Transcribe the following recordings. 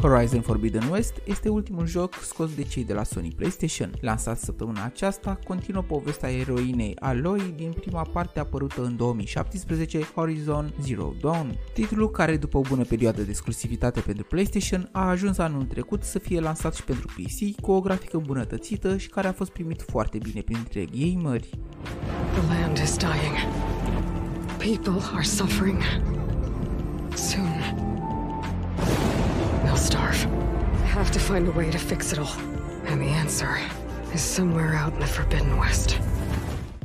Horizon Forbidden West este ultimul joc scos de cei de la Sony PlayStation. Lansat săptămâna aceasta, continuă povestea eroinei Aloy din prima parte apărută în 2017, Horizon Zero Dawn. Titlul care după o bună perioadă de exclusivitate pentru PlayStation a ajuns anul trecut să fie lansat și pentru PC cu o grafică îmbunătățită și care a fost primit foarte bine printre gameri. The land is dying. People are suffering. Have to find a way to fix it all. And the answer is somewhere out in the Forbidden West.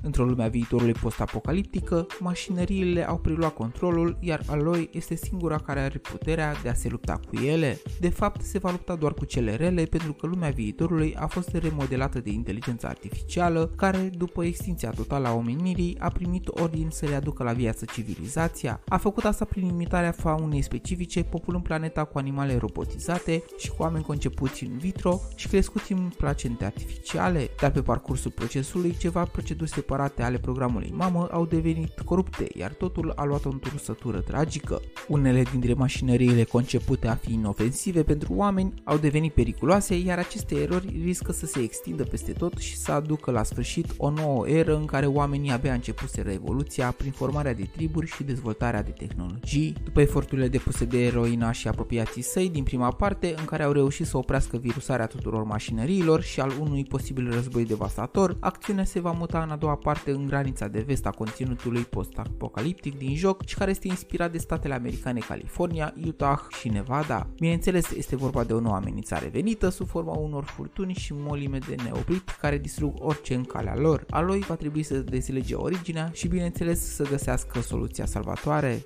Într-o lume a viitorului post-apocaliptică, mașinăriile au preluat controlul, iar Aloy este singura care are puterea de a se lupta cu ele. De fapt, se va lupta doar cu cele rele pentru că lumea viitorului a fost remodelată de inteligența artificială, care, după extinția totală a omenirii, a primit ordin să readucă la viață civilizația. A făcut asta prin imitarea faunei specifice, populând planeta cu animale robotizate și cu oameni concepuți în vitro și crescuți în placente artificiale, dar pe parcursul procesului ceva proceduri separate separate ale programului mamă au devenit corupte, iar totul a luat o întursătură tragică. Unele dintre mașinăriile concepute a fi inofensive pentru oameni au devenit periculoase, iar aceste erori riscă să se extindă peste tot și să aducă la sfârșit o nouă eră în care oamenii abia începuseră evoluția prin formarea de triburi și dezvoltarea de tehnologii. După eforturile depuse de eroina și apropiații săi din prima parte, în care au reușit să oprească virusarea tuturor mașinăriilor și al unui posibil război devastator, acțiunea se va muta în a doua parte în granița de vest a conținutului post-apocaliptic din joc și care este inspirat de statele americane California, Utah și Nevada. Bineînțeles, este vorba de o nouă amenințare venită sub forma unor furtuni și molime de neoprit care distrug orice în calea lor. Aloy va trebui să dezlege originea și bineînțeles să găsească soluția salvatoare.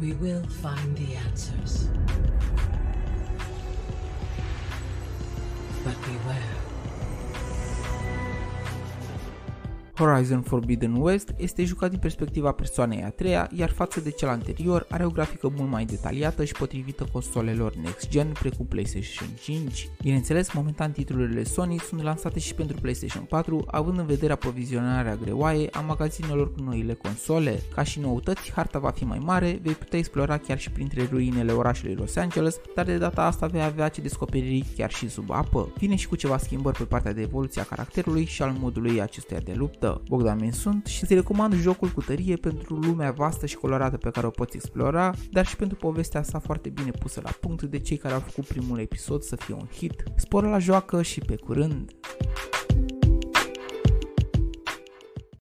We will find the answers. But beware. Horizon Forbidden West este jucat din perspectiva persoanei a treia, iar față de cel anterior are o grafică mult mai detaliată și potrivită consolelor next-gen precum PlayStation 5. Bineînțeles, momentan titlurile Sony sunt lansate și pentru PlayStation 4, având în vedere aprovizionarea greoaie a magazinelor cu noile console. Ca și noutăți, harta va fi mai mare, vei putea explora chiar și printre ruinele orașului Los Angeles, dar de data asta vei avea ce descoperi chiar și sub apă. Vine și cu ceva schimbări pe partea de evoluție a caracterului și al modului acestuia de luptă. Bogdan Min sunt și îți recomand jocul cu tărie pentru lumea vastă și colorată pe care o poți explora, dar și pentru povestea sa foarte bine pusă la punct de cei care au făcut primul episod să fie un hit. Spor la joacă și pe curând!